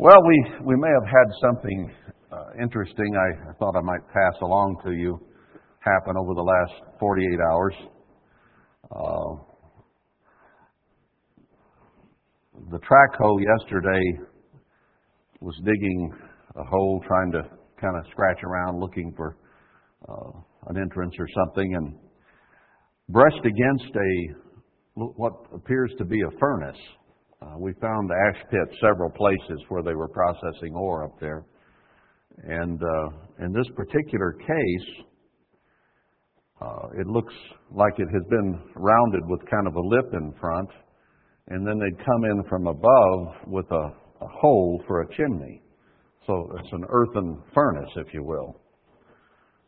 Well, we, we may have had something uh, interesting I, I thought I might pass along to you happen over the last 48 hours. Uh, the track hoe yesterday was digging a hole, trying to kind of scratch around looking for uh, an entrance or something, and brushed against a what appears to be a furnace. Uh, we found the ash pits several places where they were processing ore up there. And uh, in this particular case, uh, it looks like it has been rounded with kind of a lip in front, and then they'd come in from above with a, a hole for a chimney. So it's an earthen furnace, if you will.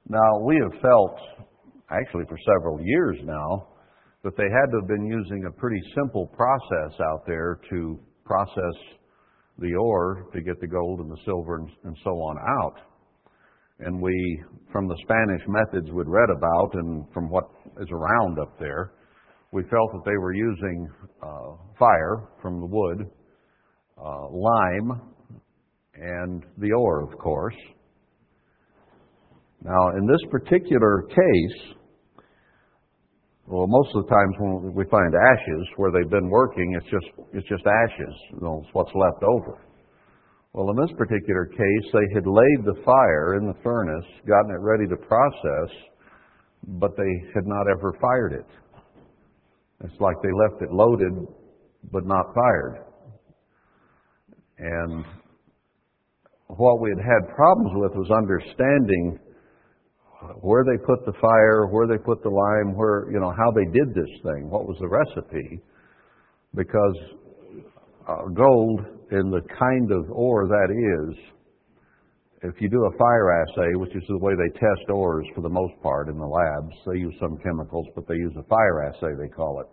Now, we have felt, actually for several years now, that they had to have been using a pretty simple process out there to process the ore to get the gold and the silver and, and so on out. And we, from the Spanish methods we'd read about and from what is around up there, we felt that they were using uh, fire from the wood, uh, lime, and the ore, of course. Now, in this particular case, well, most of the times when we find ashes where they've been working, it's just it's just ashes. You know, it's what's left over. Well, in this particular case, they had laid the fire in the furnace, gotten it ready to process, but they had not ever fired it. It's like they left it loaded, but not fired. And what we had had problems with was understanding where they put the fire, where they put the lime, where, you know, how they did this thing, what was the recipe. Because uh, gold, in the kind of ore that is, if you do a fire assay, which is the way they test ores for the most part in the labs, they use some chemicals, but they use a fire assay, they call it.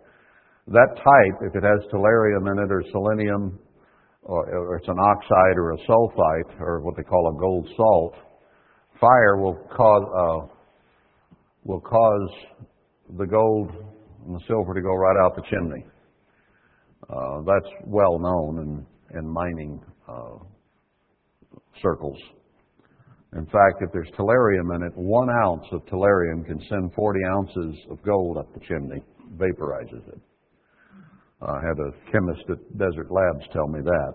That type, if it has tellurium in it or selenium, or, or it's an oxide or a sulfite, or what they call a gold salt, fire will cause uh, will cause the gold and the silver to go right out the chimney. Uh, that's well known in, in mining uh, circles. In fact, if there's tellurium in it, one ounce of tellurium can send 40 ounces of gold up the chimney, vaporizes it. I had a chemist at Desert Labs tell me that.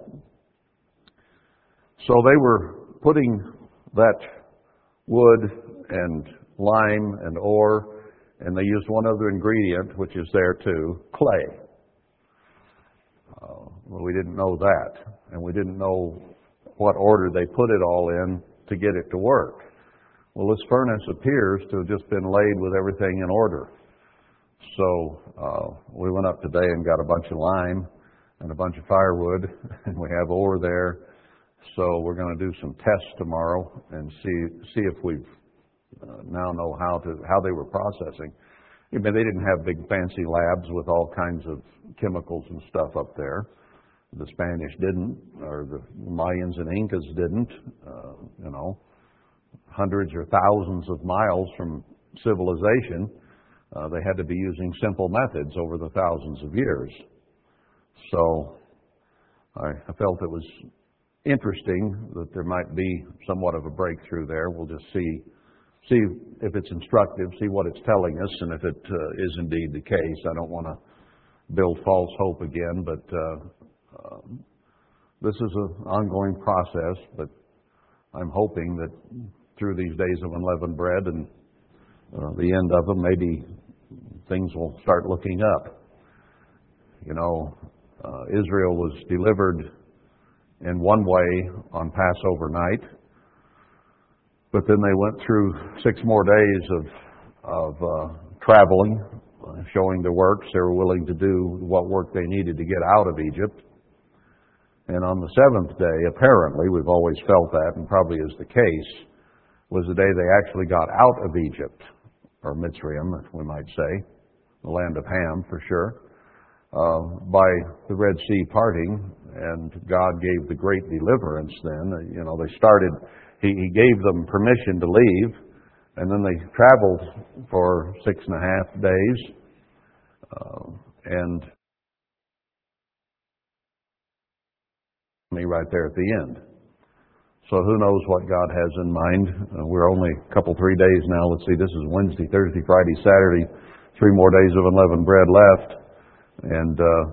So they were putting that wood and lime and ore, and they used one other ingredient, which is there too, clay. Uh, well, we didn't know that, and we didn't know what order they put it all in to get it to work. Well, this furnace appears to have just been laid with everything in order. So uh, we went up today and got a bunch of lime and a bunch of firewood, and we have ore there so we're going to do some tests tomorrow and see see if we uh, now know how to how they were processing. I mean, they didn't have big fancy labs with all kinds of chemicals and stuff up there. The Spanish didn't, or the Mayans and Incas didn't. Uh, you know, hundreds or thousands of miles from civilization, uh, they had to be using simple methods over the thousands of years. So I, I felt it was interesting that there might be somewhat of a breakthrough there. We'll just see see if it's instructive, see what it's telling us, and if it uh, is indeed the case. I don't want to build false hope again, but uh, uh, this is an ongoing process. But I'm hoping that through these days of unleavened bread and uh, the end of them, maybe things will start looking up. You know, uh, Israel was delivered in one way on Passover night. But then they went through six more days of, of uh, traveling, uh, showing their works. They were willing to do what work they needed to get out of Egypt. And on the seventh day, apparently, we've always felt that, and probably is the case, was the day they actually got out of Egypt, or Mitzrayim, we might say, the land of Ham for sure, by the Red Sea parting and God gave the great deliverance then. You know, they started, he, he gave them permission to leave, and then they traveled for six and a half days. Uh, and me right there at the end. So who knows what God has in mind? Uh, we're only a couple, three days now. Let's see, this is Wednesday, Thursday, Friday, Saturday. Three more days of unleavened bread left. And uh,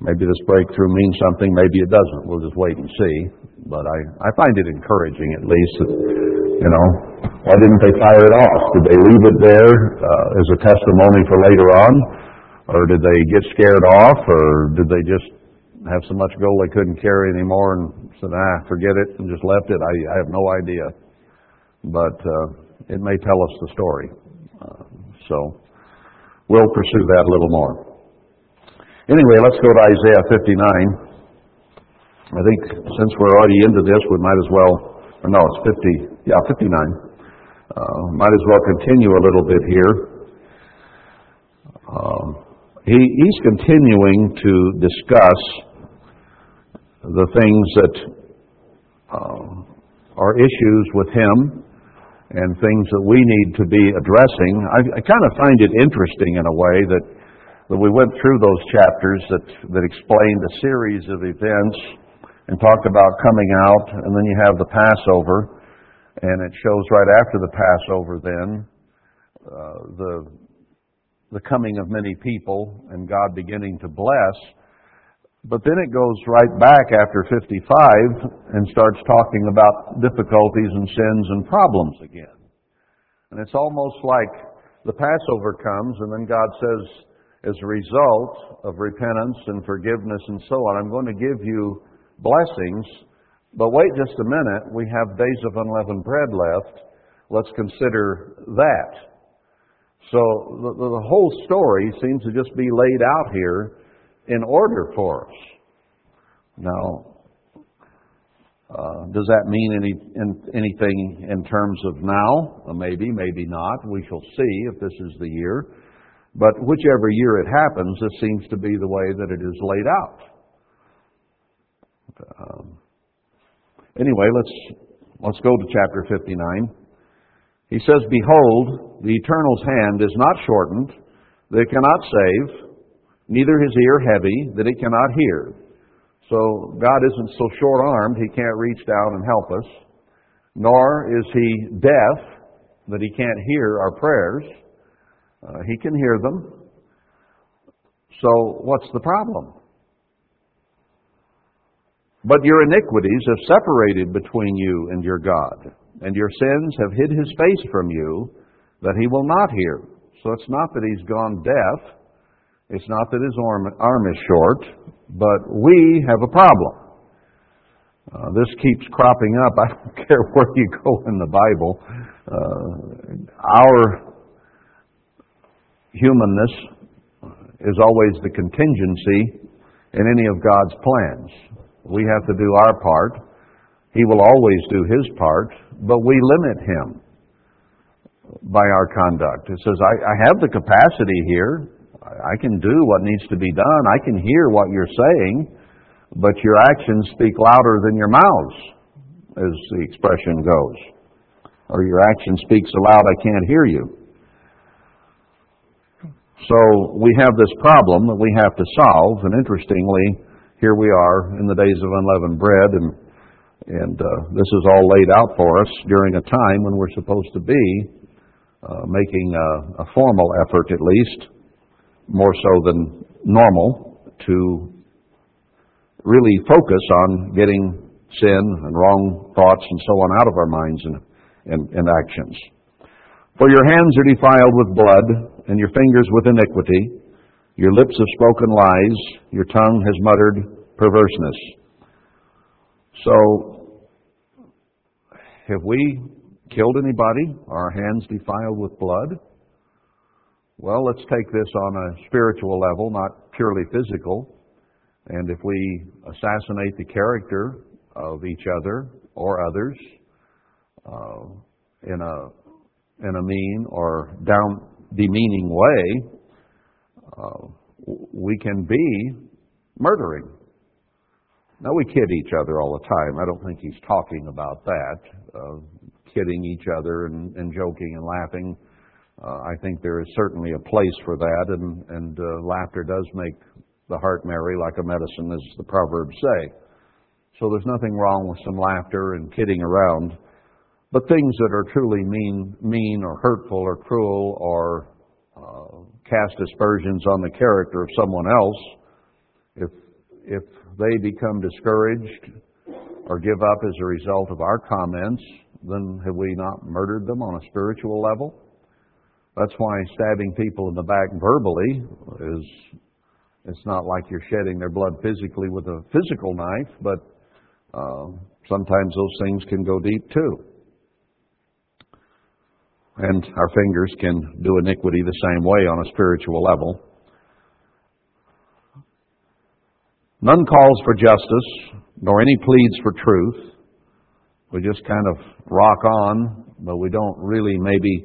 maybe this breakthrough means something, maybe it doesn't. We'll just wait and see. But I, I find it encouraging, at least, that, you know, why didn't they fire it off? Did they leave it there uh, as a testimony for later on? Or did they get scared off? Or did they just have so much gold they couldn't carry anymore and said, ah, forget it, and just left it? I, I have no idea. But uh, it may tell us the story. Uh, so we'll pursue that a little more. Anyway, let's go to Isaiah 59. I think since we're already into this, we might as well, or no, it's 50, yeah, 59. Uh, might as well continue a little bit here. Um, he, he's continuing to discuss the things that uh, are issues with him and things that we need to be addressing. I, I kind of find it interesting in a way that, that we went through those chapters that, that explained a series of events and talked about coming out, and then you have the Passover, and it shows right after the Passover then uh, the the coming of many people and God beginning to bless. But then it goes right back after 55 and starts talking about difficulties and sins and problems again. And it's almost like the Passover comes and then God says, as a result of repentance and forgiveness and so on, I'm going to give you blessings. But wait just a minute, we have days of unleavened bread left. Let's consider that. So the, the whole story seems to just be laid out here in order for us. Now, uh, does that mean any, in, anything in terms of now? Uh, maybe, maybe not. We shall see if this is the year. But whichever year it happens, this seems to be the way that it is laid out. Um, anyway, let's let's go to chapter 59. He says, Behold, the Eternal's hand is not shortened, they cannot save, neither his ear heavy, that it cannot hear. So God isn't so short armed, he can't reach down and help us, nor is he deaf, that he can't hear our prayers. Uh, he can hear them. So what's the problem? But your iniquities have separated between you and your God and your sins have hid his face from you, that he will not hear. So it's not that he's gone deaf. It's not that his arm, arm is short, but we have a problem. Uh, this keeps cropping up. I don't care where you go in the Bible. Uh, our humanness is always the contingency in any of God's plans. We have to do our part. He will always do his part, but we limit him by our conduct. It says, I, I have the capacity here. I can do what needs to be done. I can hear what you're saying, but your actions speak louder than your mouths, as the expression goes. Or your action speaks so loud I can't hear you. So we have this problem that we have to solve, and interestingly, here we are in the days of unleavened bread, and and uh, this is all laid out for us during a time when we're supposed to be uh, making a, a, formal effort, at least, more so than normal, to really focus on getting sin and wrong thoughts and so on out of our minds and, and, and actions. For your hands are defiled with blood, and your fingers with iniquity. Your lips have spoken lies, your tongue has muttered perverseness. So have we killed anybody? Are our hands defiled with blood? Well, let's take this on a spiritual level, not purely physical. And if we assassinate the character of each other or others uh, in a in a mean or down demeaning way, uh, we can be murdering. Now, we kid each other all the time. I don't think he's talking about that, uh, kidding each other and, and joking and laughing. Uh, I think there is certainly a place for that, and, and uh, laughter does make the heart merry like a medicine, as the Proverbs say. So there's nothing wrong with some laughter and kidding around. But things that are truly mean, mean or hurtful or cruel or uh, cast aspersions on the character of someone else, if if they become discouraged or give up as a result of our comments, then have we not murdered them on a spiritual level? That's why stabbing people in the back verbally is it's not like you're shedding their blood physically with a physical knife, but uh, sometimes those things can go deep too. And our fingers can do iniquity the same way on a spiritual level. None calls for justice, nor any pleads for truth. We just kind of rock on, but we don't really maybe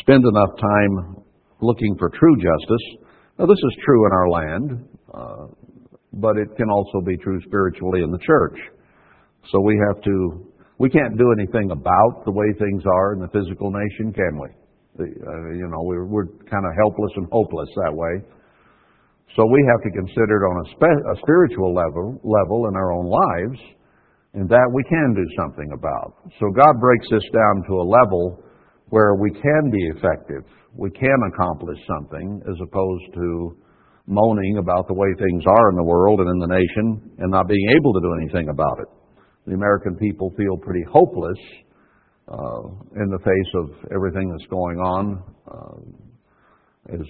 spend enough time looking for true justice. Now, this is true in our land, uh, but it can also be true spiritually in the church. So we have to, we can't do anything about the way things are in the physical nation, can we? The, uh, you know, we're, we're kind of helpless and hopeless that way. So we have to consider it on a, spe- a spiritual level, level in our own lives, and that we can do something about. So God breaks this down to a level where we can be effective, we can accomplish something, as opposed to moaning about the way things are in the world and in the nation and not being able to do anything about it the American people feel pretty hopeless uh, in the face of everything that's going on uh, as,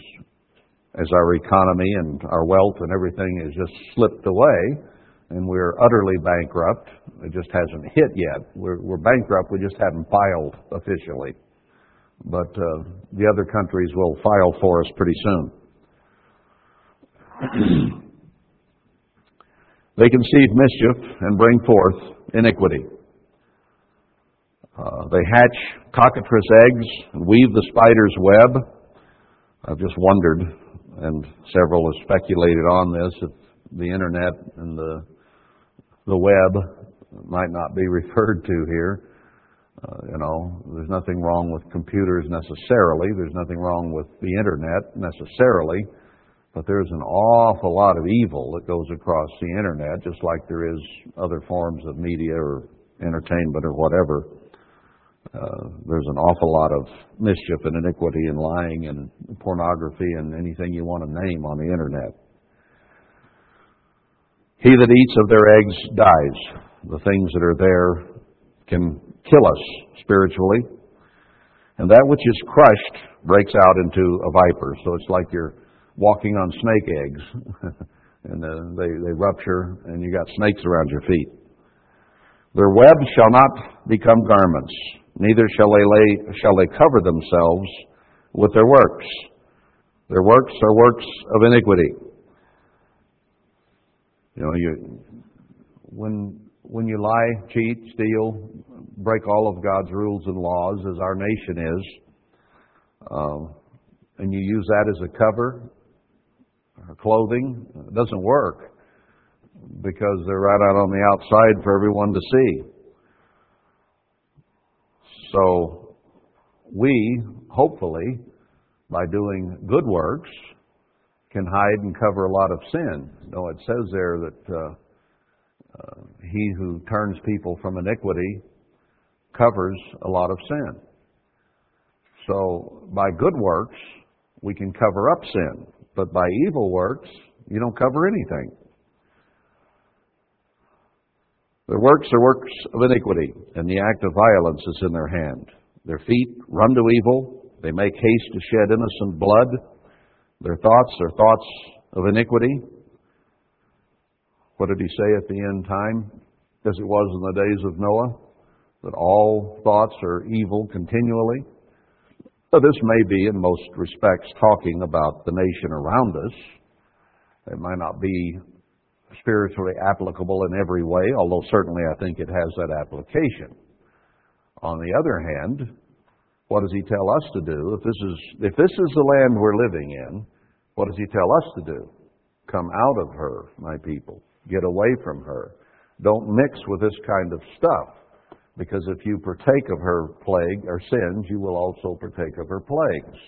as our economy and our wealth and everything has just slipped away and we're utterly bankrupt. It just hasn't hit yet. We're, we're bankrupt, we just haven't filed officially. But uh, the other countries will file for us pretty soon. they conceive mischief and bring forth iniquity. Uh, they hatch cockatrice eggs and weave the spider's web. I've just wondered, and several have speculated on this, if the internet and the the web might not be referred to here. Uh, you know, there's nothing wrong with computers necessarily. There's nothing wrong with the internet necessarily. But there's an awful lot of evil that goes across the internet, just like there is other forms of media or entertainment or whatever. Uh, there's an awful lot of mischief and iniquity and lying and pornography and anything you want to name on the internet. He that eats of their eggs dies. The things that are there can kill us spiritually. And that which is crushed breaks out into a viper. So it's like you're walking on snake eggs. and uh, they, they rupture, and you got snakes around your feet. Their webs shall not become garments, neither shall they, lay, shall they cover themselves with their works. Their works are works of iniquity. You know, you, when, when you lie, cheat, steal, break all of God's rules and laws, as our nation is, uh, and you use that as a cover, or clothing. It doesn't work because they're right out on the outside for everyone to see. So we, hopefully, by doing good works, can hide and cover a lot of sin. No, it says there that uh, uh, he who turns people from iniquity covers a lot of sin. So by good works, we can cover up sin. But by evil works, you don't cover anything. Their works are works of iniquity, and the act of violence is in their hand. Their feet run to evil. They make haste to shed innocent blood. Their thoughts are thoughts of iniquity. What did he say at the end time? As it was in the days of Noah, that all thoughts are evil continually. This may be, in most respects, talking about the nation around us. It might not be spiritually applicable in every way, although certainly I think it has that application. On the other hand, what does he tell us to do? If this is, if this is the land we're living in, what does he tell us to do? Come out of her, my people. Get away from her. Don't mix with this kind of stuff. Because if you partake of her plague or sins, you will also partake of her plagues.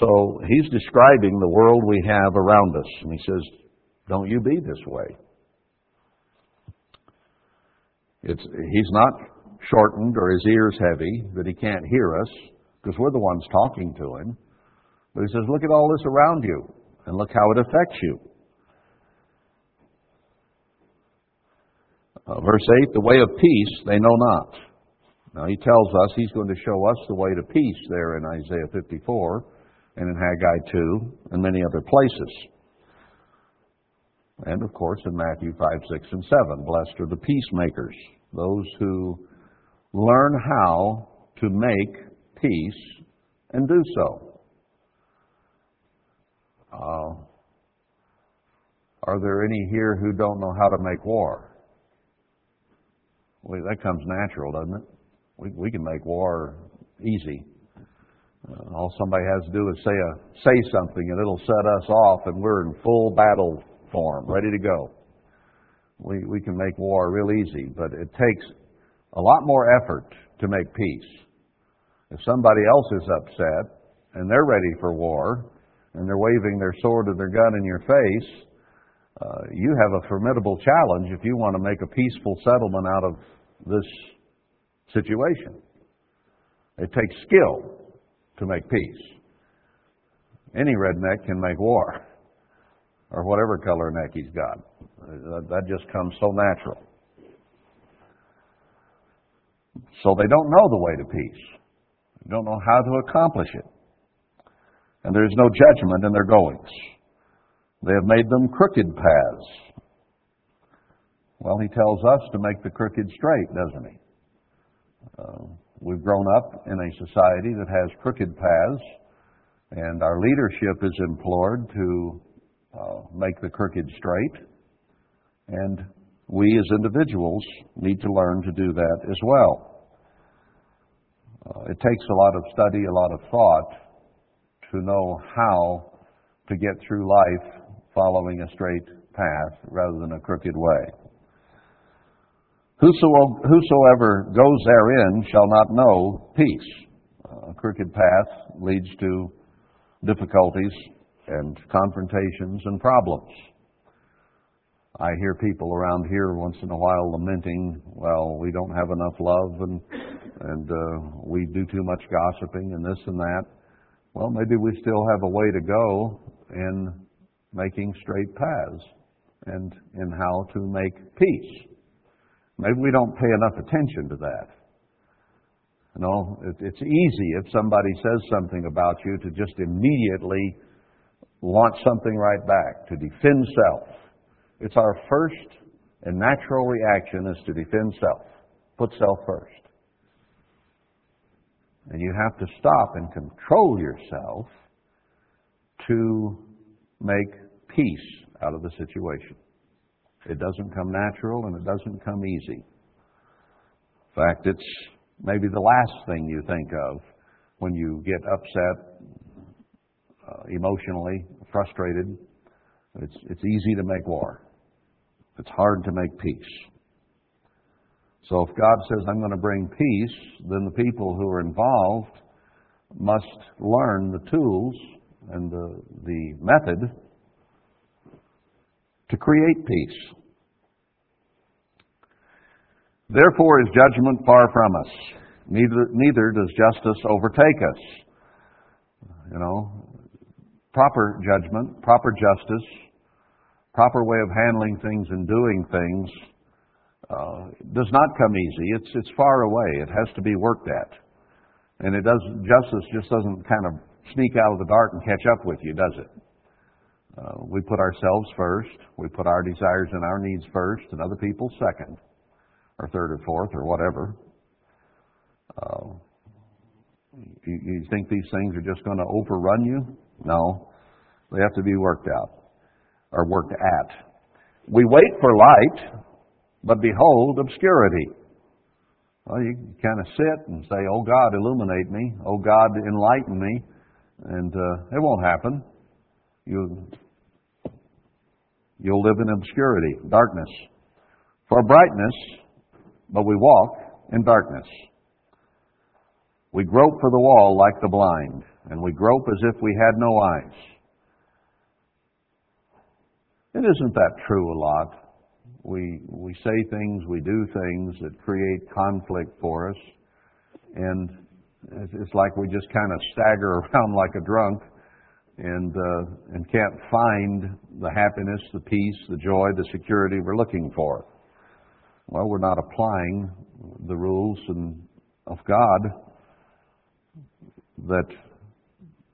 So he's describing the world we have around us. And he says, Don't you be this way. It's, he's not shortened or his ears heavy that he can't hear us because we're the ones talking to him. But he says, Look at all this around you and look how it affects you. Uh, verse 8 The way of peace they know not. Now he tells us he's going to show us the way to peace there in Isaiah 54 and in Haggai 2 and many other places. And of course in Matthew 5, 6, and 7. Blessed are the peacemakers, those who learn how to make peace and do so. Uh, are there any here who don't know how to make war? That comes natural, doesn't it? We, we can make war easy. Uh, all somebody has to do is say a say something, and it'll set us off, and we're in full battle form, ready to go. We we can make war real easy, but it takes a lot more effort to make peace. If somebody else is upset and they're ready for war, and they're waving their sword or their gun in your face, uh, you have a formidable challenge if you want to make a peaceful settlement out of this situation. It takes skill to make peace. Any redneck can make war, or whatever color neck he's got. That just comes so natural. So they don't know the way to peace. They don't know how to accomplish it. And there is no judgment in their goings. They have made them crooked paths. Well, he tells us to make the crooked straight, doesn't he? Uh, we've grown up in a society that has crooked paths, and our leadership is implored to uh, make the crooked straight. And we as individuals need to learn to do that as well. Uh, it takes a lot of study, a lot of thought to know how to get through life following a straight path rather than a crooked way. Whosoever goes therein shall not know peace. A crooked path leads to difficulties and confrontations and problems. I hear people around here once in a while lamenting, well, we don't have enough love and and uh, we do too much gossiping and this and that. Well, maybe we still have a way to go in making straight paths and in how to make peace. Maybe we don't pay enough attention to that. You know, it, it's easy if somebody says something about you to just immediately launch something right back, to defend self. It's our first and natural reaction is to defend self. Put self first. And you have to stop and control yourself to make peace out of the situation. It doesn't come natural and it doesn't come easy. In fact, it's maybe the last thing you think of when you get upset, uh, emotionally frustrated. It's, it's easy to make war. It's hard to make peace. So if God says, I'm going to bring peace, then the people who are involved must learn the tools and the, the method to create peace. Therefore is judgment far from us. Neither, neither does justice overtake us. You know, proper judgment, proper justice, proper way of handling things and doing things uh, does not come easy. It's, it's far away. It has to be worked at. And it does, justice just doesn't kind of sneak out of the dark and catch up with you, does it? Uh, we put ourselves first. We put our desires and our needs first, and other people second, or third or fourth, or whatever. Uh, you, you think these things are just going to overrun you? No. They have to be worked out, or worked at. We wait for light, but behold obscurity. Well, you kind of sit and say, Oh God, illuminate me. Oh God, enlighten me. And uh, it won't happen. You you'll live in obscurity, darkness. For brightness, but we walk in darkness. We grope for the wall like the blind, and we grope as if we had no eyes. It isn't that true a lot. We, we say things, we do things that create conflict for us, and it's like we just kind of stagger around like a drunk and, uh, and can't find the happiness, the peace, the joy, the security we're looking for. Well, we're not applying the rules and, of God that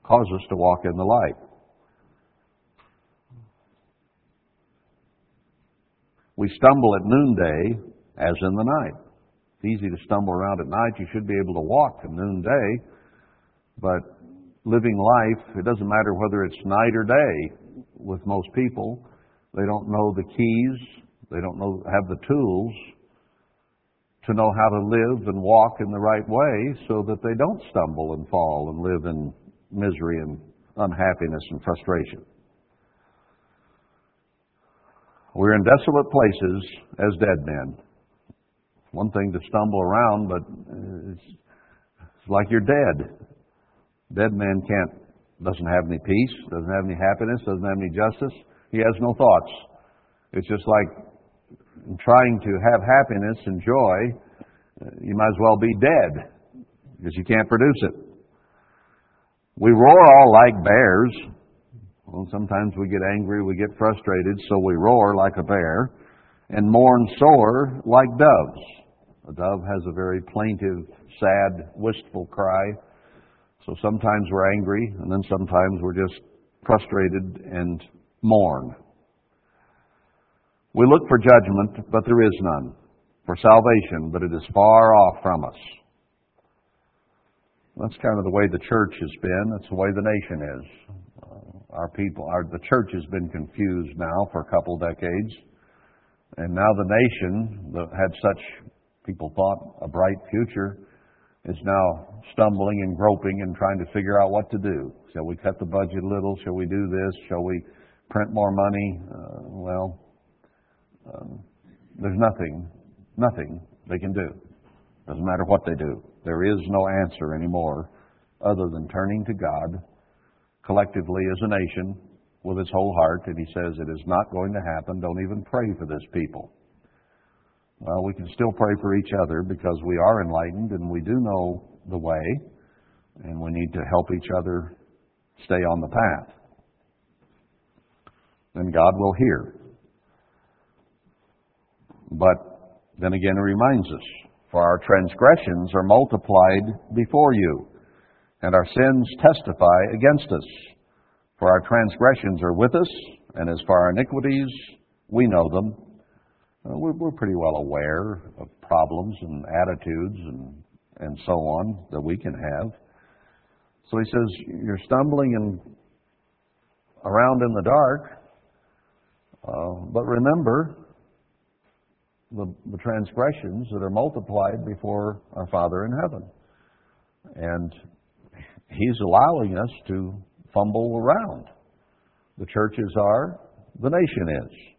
cause us to walk in the light. We stumble at noonday as in the night. It's easy to stumble around at night. You should be able to walk at noonday. But living life, it doesn't matter whether it's night or day with most people. They don't know the keys. They don't know, have the tools to know how to live and walk in the right way so that they don't stumble and fall and live in misery and unhappiness and frustration. We're in desolate places as dead men. One thing to stumble around, but it's, it's like you're dead. Dead man can't, doesn't have any peace, doesn't have any happiness, doesn't have any justice. He has no thoughts. It's just like trying to have happiness and joy, uh, you might as well be dead because you can't produce it. We roar all like bears. Well, sometimes we get angry, we get frustrated, so we roar like a bear and mourn sore like doves. A dove has a very plaintive, sad, wistful cry. So sometimes we're angry, and then sometimes we're just frustrated and mourn. We look for judgment, but there is none. For salvation, but it is far off from us. That's kind of the way the church has been. That's the way the nation is. Uh, our people, our, the church has been confused now for a couple decades. And now the nation that had such, people thought, a bright future, is now stumbling and groping and trying to figure out what to do. Shall we cut the budget a little? Shall we do this? Shall we print more money? Uh, well, um, there's nothing, nothing they can do. Doesn't matter what they do. There is no answer anymore other than turning to God collectively as a nation with his whole heart. And he says it is not going to happen. Don't even pray for this people. Well, we can still pray for each other because we are enlightened and we do know the way, and we need to help each other stay on the path. Then God will hear. But then again, it reminds us, for our transgressions are multiplied before you, and our sins testify against us. For our transgressions are with us, and as for our iniquities, we know them. Uh, we're, we're, pretty well aware of problems and attitudes and, and so on that we can have. So he says, You're stumbling and around in the dark, uh, but remember, the, the transgressions that are multiplied before our Father in heaven. And He's allowing us to fumble around. The churches are, the nation is.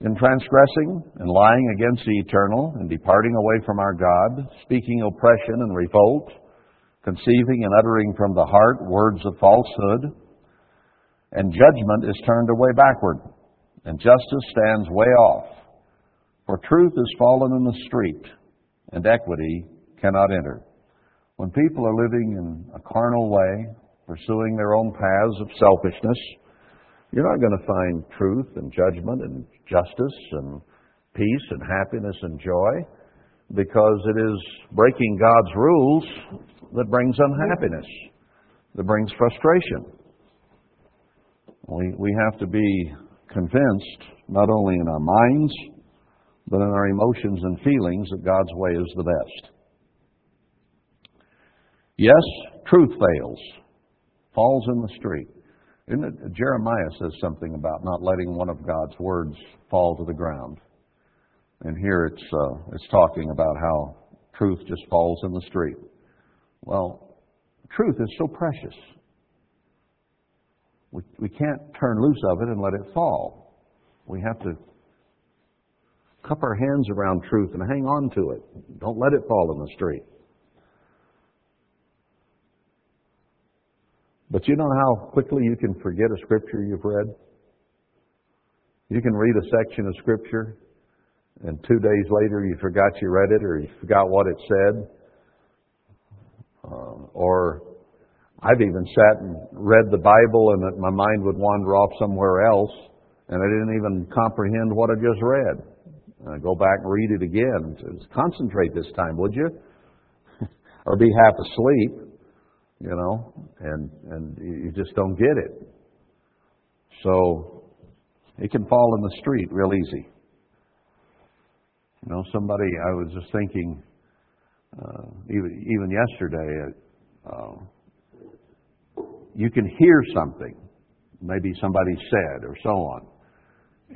In transgressing and lying against the eternal and departing away from our God, speaking oppression and revolt, conceiving and uttering from the heart words of falsehood, and judgment is turned away backward and justice stands way off. For truth is fallen in the street, and equity cannot enter. When people are living in a carnal way, pursuing their own paths of selfishness, you're not going to find truth and judgment and justice and peace and happiness and joy because it is breaking God's rules that brings unhappiness, that brings frustration. We, we have to be convinced, not only in our minds, but in our emotions and feelings, that God's way is the best. Yes, truth fails, falls in the street. It, Jeremiah says something about not letting one of God's words fall to the ground. And here it's, uh, it's talking about how truth just falls in the street. Well, truth is so precious. We, we can't turn loose of it and let it fall. We have to cup our hands around truth and hang on to it. Don't let it fall in the street. But you know how quickly you can forget a scripture you've read? You can read a section of scripture, and two days later you forgot you read it or you forgot what it said. Uh, or I've even sat and read the Bible and my mind would wander off somewhere else and I didn't even comprehend what I just read. And go back and read it again. Just concentrate this time, would you? or be half asleep, you know, and, and you just don't get it. So it can fall in the street real easy. You know, somebody, I was just thinking, uh, even, even yesterday, uh, you can hear something, maybe somebody said or so on,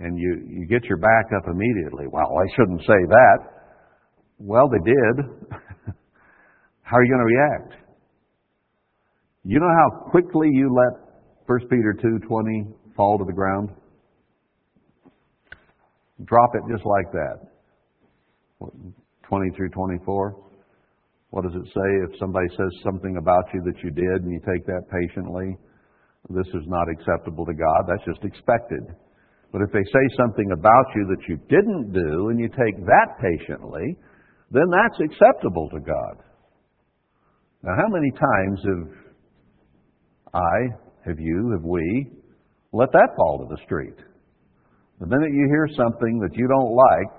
and you, you get your back up immediately. Well, I shouldn't say that. Well, they did. how are you going to react? You know how quickly you let 1 Peter 2.20 fall to the ground? Drop it just like that. 20 through 24. What does it say? If somebody says something about you that you did and you take that patiently, this is not acceptable to God. That's just expected. But if they say something about you that you didn't do and you take that patiently, then that's acceptable to God. Now, how many times have I, have you, have we let that fall to the street? The minute you hear something that you don't like,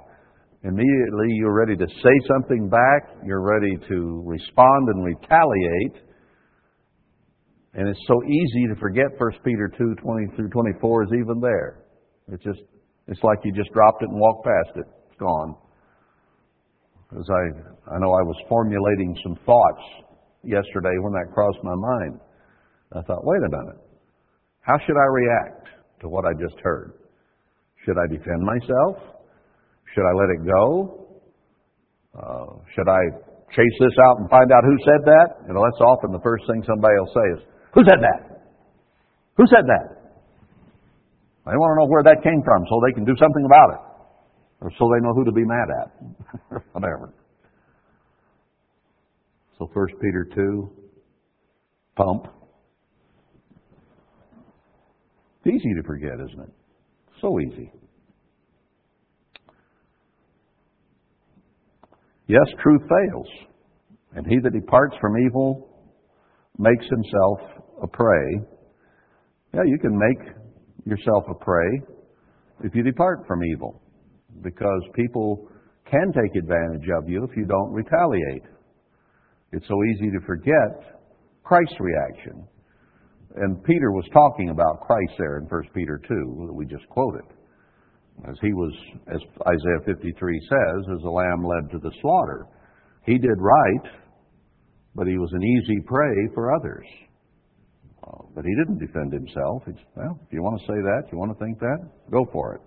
immediately you're ready to say something back, you're ready to respond and retaliate. And it's so easy to forget 1 Peter 2 20 through 24 is even there. It's just, it's like you just dropped it and walked past it. It's gone. Because I, I know I was formulating some thoughts yesterday when that crossed my mind. I thought, wait a minute. How should I react to what I just heard? Should I defend myself? Should I let it go? Uh, should I chase this out and find out who said that? You know, that's often the first thing somebody will say is, Who said that? Who said that? They want to know where that came from so they can do something about it. Or so they know who to be mad at. or whatever. So 1 Peter 2, pump. It's easy to forget, isn't it? So easy. Yes, truth fails. And he that departs from evil makes himself a prey. Yeah, you can make yourself a prey if you depart from evil. Because people can take advantage of you if you don't retaliate. It's so easy to forget Christ's reaction. And Peter was talking about Christ there in 1 Peter 2 that we just quoted. As he was, as Isaiah 53 says, as a lamb led to the slaughter. He did right, but he was an easy prey for others. But he didn't defend himself. Well, if you want to say that, you want to think that, go for it.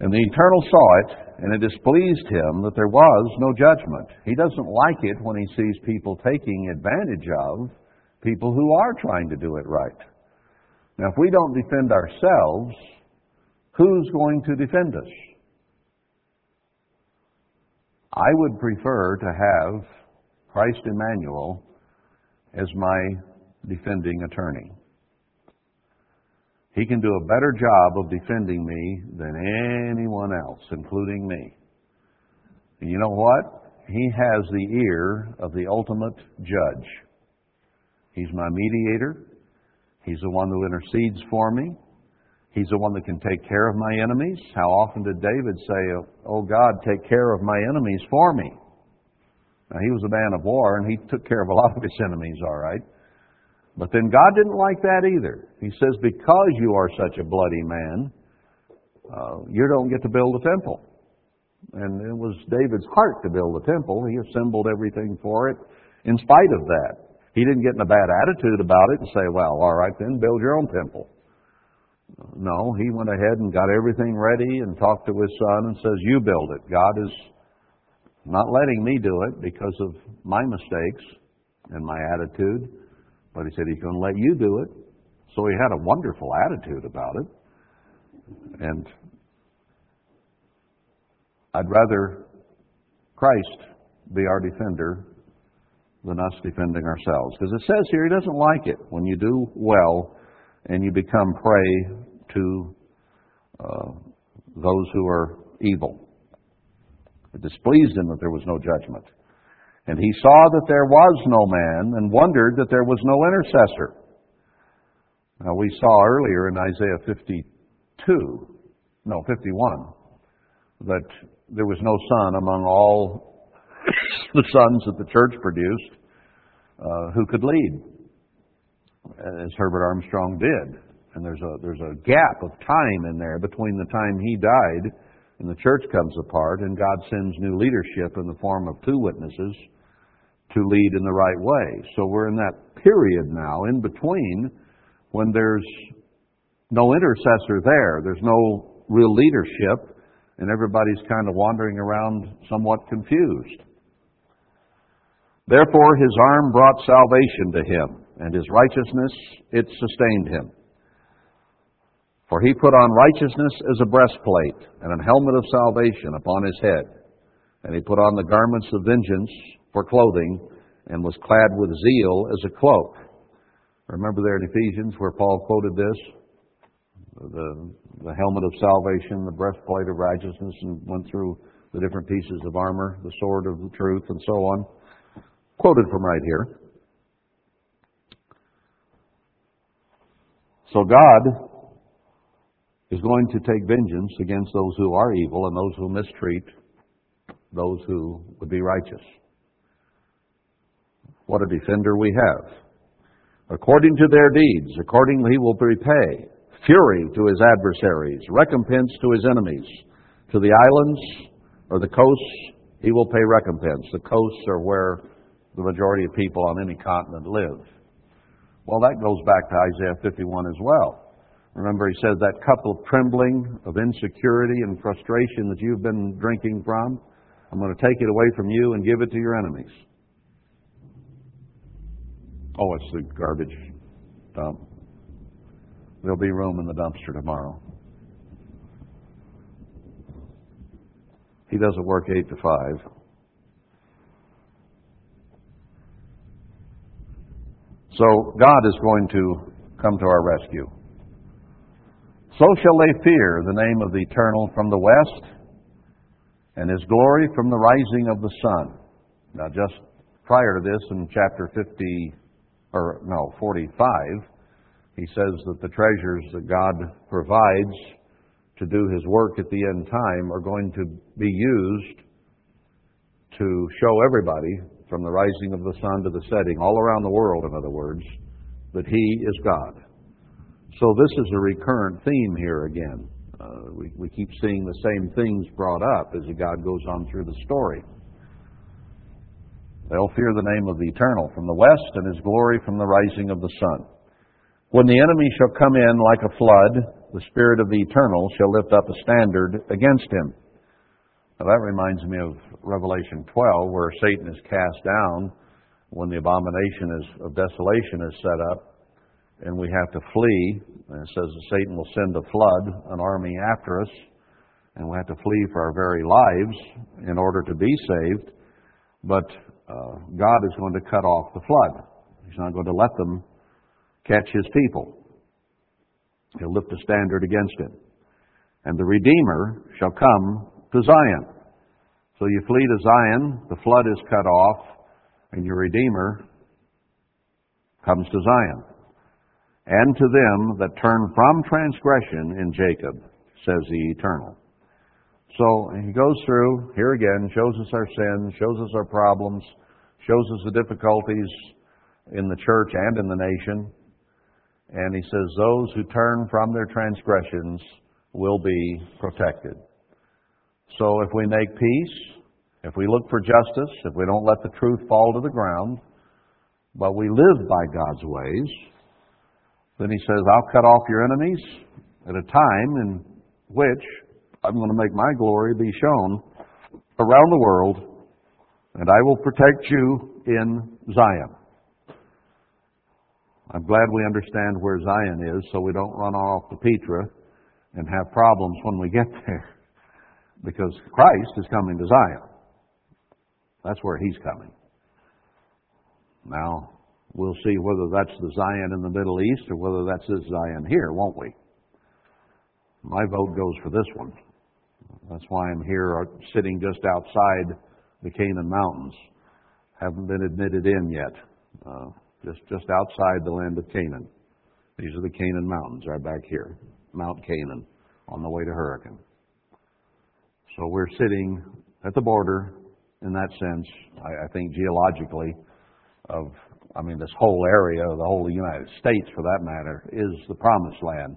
And the Eternal saw it, and it displeased him that there was no judgment. He doesn't like it when he sees people taking advantage of people who are trying to do it right. Now, if we don't defend ourselves, who's going to defend us? I would prefer to have Christ Emmanuel as my defending attorney. He can do a better job of defending me than anyone else, including me. And you know what? He has the ear of the ultimate judge. He's my mediator. He's the one who intercedes for me. He's the one that can take care of my enemies. How often did David say, Oh God, take care of my enemies for me? Now, he was a man of war, and he took care of a lot of his enemies, all right. But then God didn't like that either. He says, because you are such a bloody man, uh, you don't get to build a temple. And it was David's heart to build a temple. He assembled everything for it in spite of that. He didn't get in a bad attitude about it and say, well, all right then, build your own temple. No, he went ahead and got everything ready and talked to his son and says, you build it. God is not letting me do it because of my mistakes and my attitude. But he said he's going to let you do it. So he had a wonderful attitude about it. And I'd rather Christ be our defender than us defending ourselves. Because it says here he doesn't like it when you do well and you become prey to uh, those who are evil. It displeased him that there was no judgment. And he saw that there was no man and wondered that there was no intercessor. Now, we saw earlier in Isaiah 52, no, 51, that there was no son among all the sons that the church produced uh, who could lead, as Herbert Armstrong did. And there's a, there's a gap of time in there between the time he died and the church comes apart and God sends new leadership in the form of two witnesses to lead in the right way. So we're in that period now in between when there's no intercessor there, there's no real leadership, and everybody's kind of wandering around somewhat confused. Therefore, his arm brought salvation to him, and his righteousness, it sustained him. For he put on righteousness as a breastplate, and an helmet of salvation upon his head. And he put on the garments of vengeance for clothing, and was clad with zeal as a cloak. Remember there in Ephesians where Paul quoted this? The, the helmet of salvation, the breastplate of righteousness, and went through the different pieces of armor, the sword of the truth, and so on. Quoted from right here. So God is going to take vengeance against those who are evil and those who mistreat those who would be righteous. What a defender we have. According to their deeds, accordingly he will repay. Fury to his adversaries, recompense to his enemies. To the islands or the coasts, he will pay recompense. The coasts are where the majority of people on any continent live. Well, that goes back to Isaiah 51 as well. Remember, he says that cup of trembling, of insecurity and frustration that you've been drinking from, I'm going to take it away from you and give it to your enemies. Oh, it's the garbage dump. There'll be room in the dumpster tomorrow. He doesn't work 8 to 5. So God is going to come to our rescue. So shall they fear the name of the Eternal from the west, and his glory from the rising of the sun. Now, just prior to this, in chapter 50, or no, 45, he says that the treasures that God provides to do his work at the end time are going to be used to show everybody from the rising of the sun to the setting, all around the world, in other words, that he is God. So this is a recurrent theme here again. Uh, we, we keep seeing the same things brought up as God goes on through the story. They'll fear the name of the Eternal from the west and his glory from the rising of the sun. When the enemy shall come in like a flood, the Spirit of the Eternal shall lift up a standard against him. Now that reminds me of Revelation 12, where Satan is cast down when the abomination is, of desolation is set up, and we have to flee. And it says that Satan will send a flood, an army after us, and we have to flee for our very lives in order to be saved. But uh, God is going to cut off the flood. He's not going to let them catch his people. He'll lift a standard against him. And the Redeemer shall come to Zion. So you flee to Zion, the flood is cut off, and your Redeemer comes to Zion. And to them that turn from transgression in Jacob, says the Eternal. So he goes through, here again, shows us our sins, shows us our problems, shows us the difficulties in the church and in the nation. And he says, Those who turn from their transgressions will be protected. So if we make peace, if we look for justice, if we don't let the truth fall to the ground, but we live by God's ways, then he says, I'll cut off your enemies at a time in which I'm going to make my glory be shown around the world, and I will protect you in Zion. I'm glad we understand where Zion is so we don't run off to Petra and have problems when we get there. Because Christ is coming to Zion. That's where he's coming. Now, we'll see whether that's the Zion in the Middle East or whether that's this Zion here, won't we? My vote goes for this one. That's why I'm here uh, sitting just outside the Canaan Mountains. Haven't been admitted in yet. Uh, just, just outside the land of Canaan. These are the Canaan Mountains right back here. Mount Canaan on the way to Hurricane. So we're sitting at the border in that sense, I, I think geologically, of, I mean, this whole area, the whole United States for that matter, is the promised land.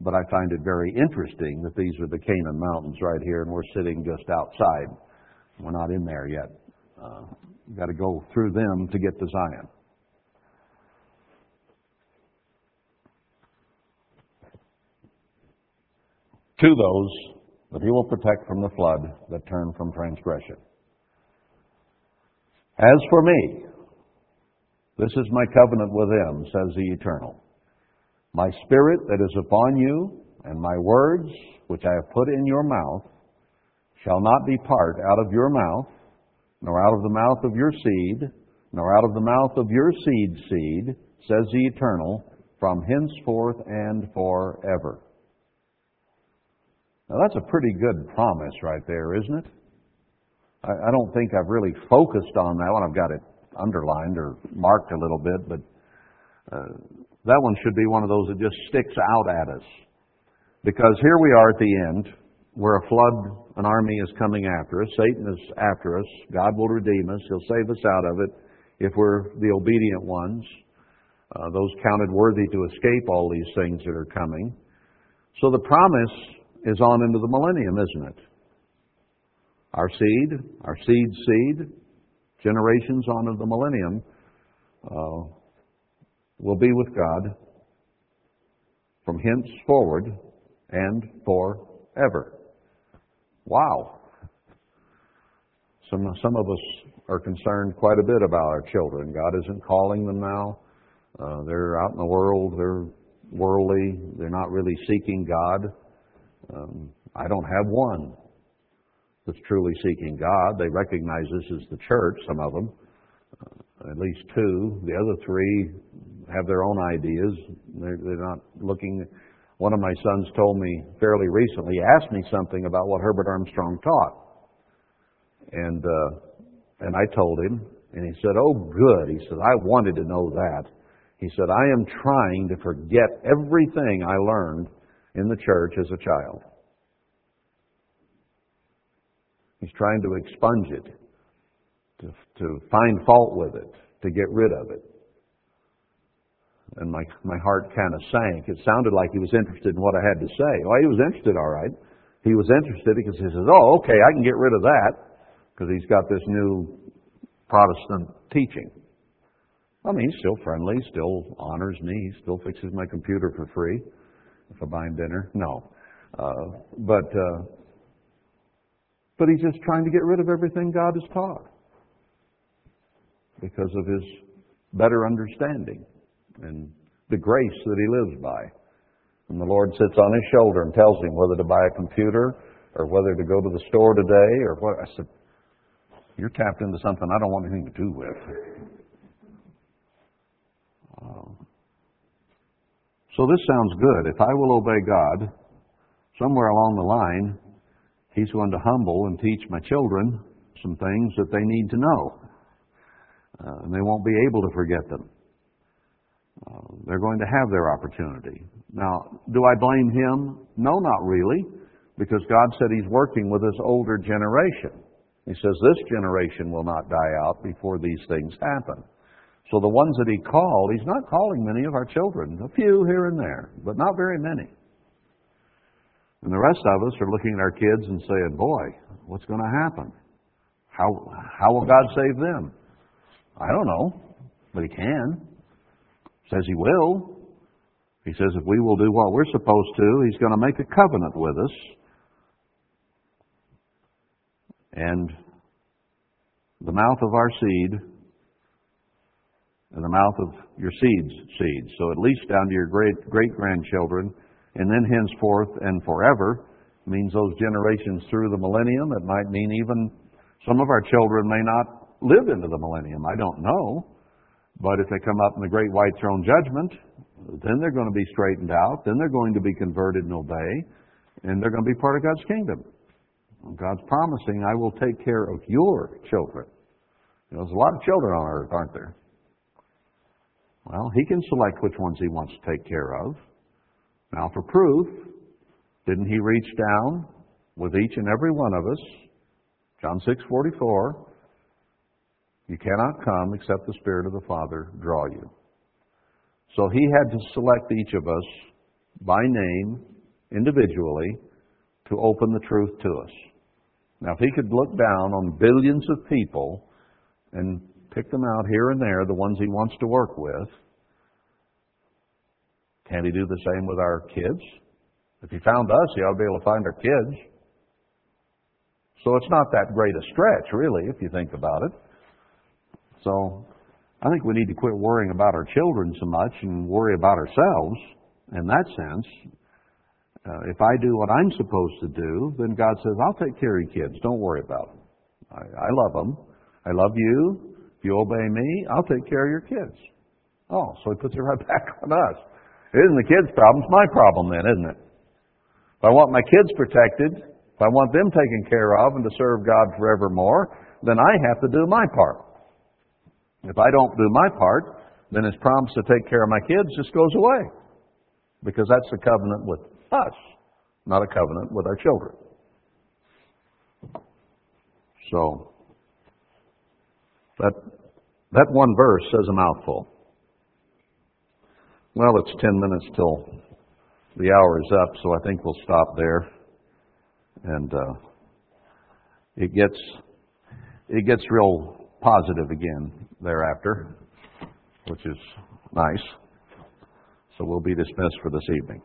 But I find it very interesting that these are the Canaan Mountains right here, and we're sitting just outside. We're not in there yet. Uh, got to go through them to get to Zion. To those that he will protect from the flood that turn from transgression. As for me, this is my covenant with them, says the Eternal. My spirit that is upon you, and my words which I have put in your mouth, shall not depart out of your mouth, nor out of the mouth of your seed, nor out of the mouth of your seed seed, says the Eternal, from henceforth and forever. Now that's a pretty good promise right there, isn't it? I, don't think I've really focused on that one. I've got it underlined or marked a little bit, but uh, that one should be one of those that just sticks out at us. Because here we are at the end, where a flood, an army is coming after us. Satan is after us. God will redeem us. He'll save us out of it if we're the obedient ones, uh, those counted worthy to escape all these things that are coming. So the promise is on into the millennium, isn't it? Our seed, our seed's seed, generations on into the millennium, uh, will be with God from henceforward and forever. Wow. Some, some of us are concerned quite a bit about our children. God isn't calling them now. Uh, they're out in the world. They're worldly. They're not really seeking God. Um, I don't have one that's truly seeking God. They recognize this as the church, some of them, uh, at least two. The other three have their own ideas. They're, they're not looking. One of my sons told me fairly recently, he asked me something about what Herbert Armstrong taught. And, uh, and I told him, and he said, Oh, good. He said, I wanted to know that. He said, I am trying to forget everything I learned in the church as a child. He's trying to expunge it, to, to find fault with it, to get rid of it. And my, my heart kind of sank. It sounded like he was interested in what I had to say. Well, he was interested, all right. He was interested because he says, oh, okay, I can get rid of that because he's got this new Protestant teaching. I mean, he's still friendly, still honors me, still fixes my computer for free if I buy him dinner. No. Uh, but, uh, but he's just trying to get rid of everything God has taught because of his better understanding and the grace that he lives by. And the Lord sits on his shoulder and tells him whether to buy a computer or whether to go to the store today or what. I said, You're tapped into something I don't want anything to do with. Um, so this sounds good. If I will obey God, somewhere along the line, He's going to humble and teach my children some things that they need to know. Uh, and they won't be able to forget them. Uh, they're going to have their opportunity. Now, do I blame him? No, not really, because God said He's working with this older generation. He says this generation will not die out before these things happen. So the ones that He called, He's not calling many of our children, a few here and there, but not very many. And the rest of us are looking at our kids and saying, boy, what's going to happen? How, how will God save them? I don't know, but He can says he will. He says if we will do what we're supposed to, he's going to make a covenant with us. And the mouth of our seed and the mouth of your seed's seed. So at least down to your great great grandchildren, and then henceforth and forever means those generations through the millennium. It might mean even some of our children may not live into the millennium. I don't know. But if they come up in the great white throne judgment, then they're going to be straightened out. Then they're going to be converted and obey. And they're going to be part of God's kingdom. God's promising, I will take care of your children. You know, there's a lot of children on earth, aren't there? Well, He can select which ones He wants to take care of. Now, for proof, didn't He reach down with each and every one of us? John 6:44. You cannot come except the Spirit of the Father draw you. So He had to select each of us by name, individually, to open the truth to us. Now, if He could look down on billions of people and pick them out here and there, the ones He wants to work with, can He do the same with our kids? If He found us, He ought to be able to find our kids. So it's not that great a stretch, really, if you think about it. So I think we need to quit worrying about our children so much and worry about ourselves in that sense. Uh, if I do what I'm supposed to do, then God says, I'll take care of your kids. Don't worry about them. I, I love them. I love you. If you obey me, I'll take care of your kids. Oh, so he puts it right back on us. It isn't the kids' problem, it's my problem then, isn't it? If I want my kids protected, if I want them taken care of and to serve God forevermore, then I have to do my part. If I don't do my part, then his promise to take care of my kids just goes away. Because that's a covenant with us, not a covenant with our children. So, that, that one verse says a mouthful. Well, it's 10 minutes till the hour is up, so I think we'll stop there. And uh, it gets it gets real positive again thereafter, which is nice. So we'll be dismissed for this evening.